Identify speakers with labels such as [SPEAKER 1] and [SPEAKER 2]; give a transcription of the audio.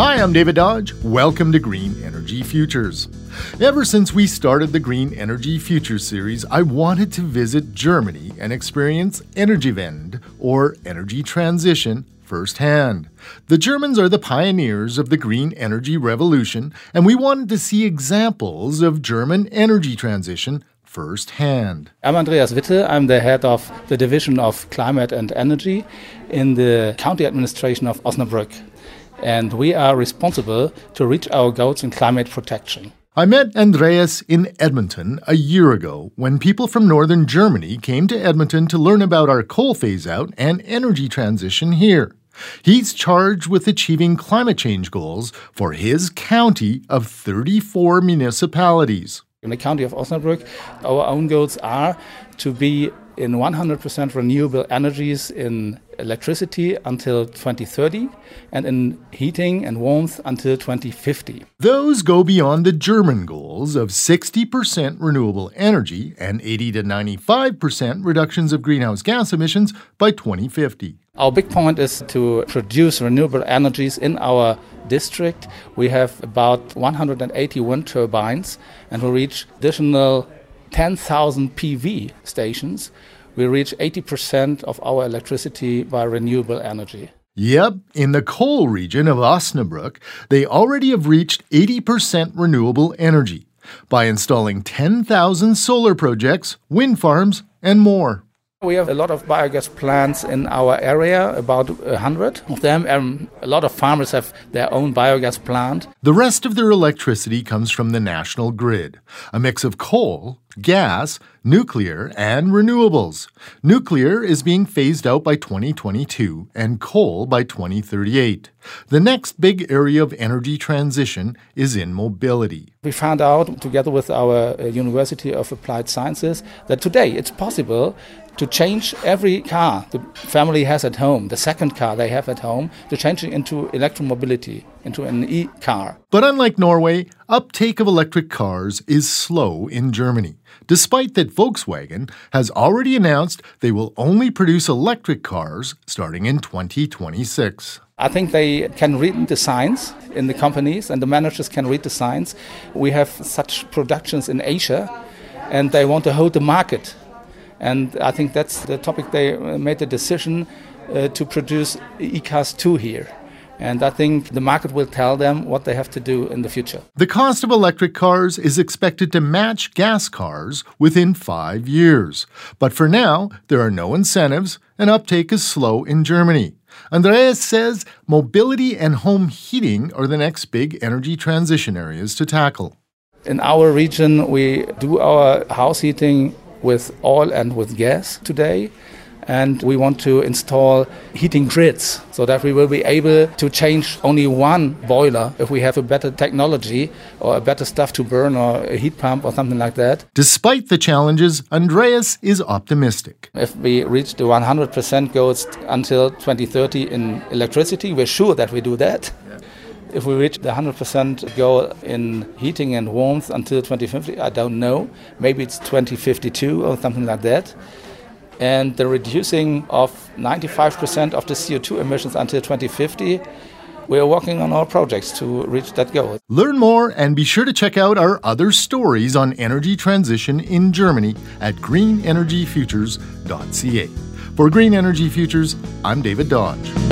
[SPEAKER 1] Hi, I'm David Dodge. Welcome to Green Energy Futures. Ever since we started the Green Energy Futures series, I wanted to visit Germany and experience Energiewende, or energy transition, firsthand. The Germans are the pioneers of the green energy revolution, and we wanted to see examples of German energy transition firsthand.
[SPEAKER 2] I'm Andreas Witte. I'm the head of the division of climate and energy in the county administration of Osnabrück and we are responsible to reach our goals in climate protection.
[SPEAKER 1] I met Andreas in Edmonton a year ago when people from northern Germany came to Edmonton to learn about our coal phase out and energy transition here. He's charged with achieving climate change goals for his county of 34 municipalities.
[SPEAKER 2] In the county of Osnabrück, our own goals are to be in 100% renewable energies in electricity until 2030 and in heating and warmth until 2050.
[SPEAKER 1] Those go beyond the German goals of 60% renewable energy and 80 to 95% reductions of greenhouse gas emissions by 2050.
[SPEAKER 2] Our big point is to produce renewable energies in our district. We have about 180 wind turbines and we reach additional 10,000 PV stations, we reach 80% of our electricity by renewable energy.
[SPEAKER 1] Yep, in the coal region of Osnabrück, they already have reached 80% renewable energy by installing 10,000 solar projects, wind farms, and more.
[SPEAKER 2] We have a lot of biogas plants in our area, about 100 of them. and a lot of farmers have their own biogas plant.
[SPEAKER 1] The rest of their electricity comes from the national grid, a mix of coal, gas, nuclear, and renewables. Nuclear is being phased out by 2022 and coal by 2038. The next big area of energy transition is in mobility.
[SPEAKER 2] We found out, together with our uh, University of Applied Sciences, that today it's possible to change every car the family has at home, the second car they have at home, to change it into electromobility, into an e car.
[SPEAKER 1] But unlike Norway, uptake of electric cars is slow in Germany, despite that Volkswagen has already announced they will only produce electric cars starting in 2026.
[SPEAKER 2] I think they can read the signs in the companies, and the managers can read the signs. We have such productions in Asia, and they want to hold the market and I think that's the topic they made the decision uh, to produce ECAS 2 here. And I think the market will tell them what they have to do in the future.
[SPEAKER 1] The cost of electric cars is expected to match gas cars within five years. But for now, there are no incentives, and uptake is slow in Germany. Andreas says mobility and home heating are the next big energy transition areas to tackle.
[SPEAKER 2] In our region, we do our house heating with oil and with gas today. And we want to install heating grids so that we will be able to change only one boiler if we have a better technology or a better stuff to burn or a heat pump or something like that.
[SPEAKER 1] Despite the challenges, Andreas is optimistic.
[SPEAKER 2] If we reach the 100% goals until 2030 in electricity, we're sure that we do that. If we reach the 100% goal in heating and warmth until 2050, I don't know. Maybe it's 2052 or something like that. And the reducing of 95% of the CO2 emissions until 2050 we are working on our projects to reach that goal.
[SPEAKER 1] Learn more and be sure to check out our other stories on energy transition in Germany at greenenergyfutures.ca. For Green Energy Futures, I'm David Dodge.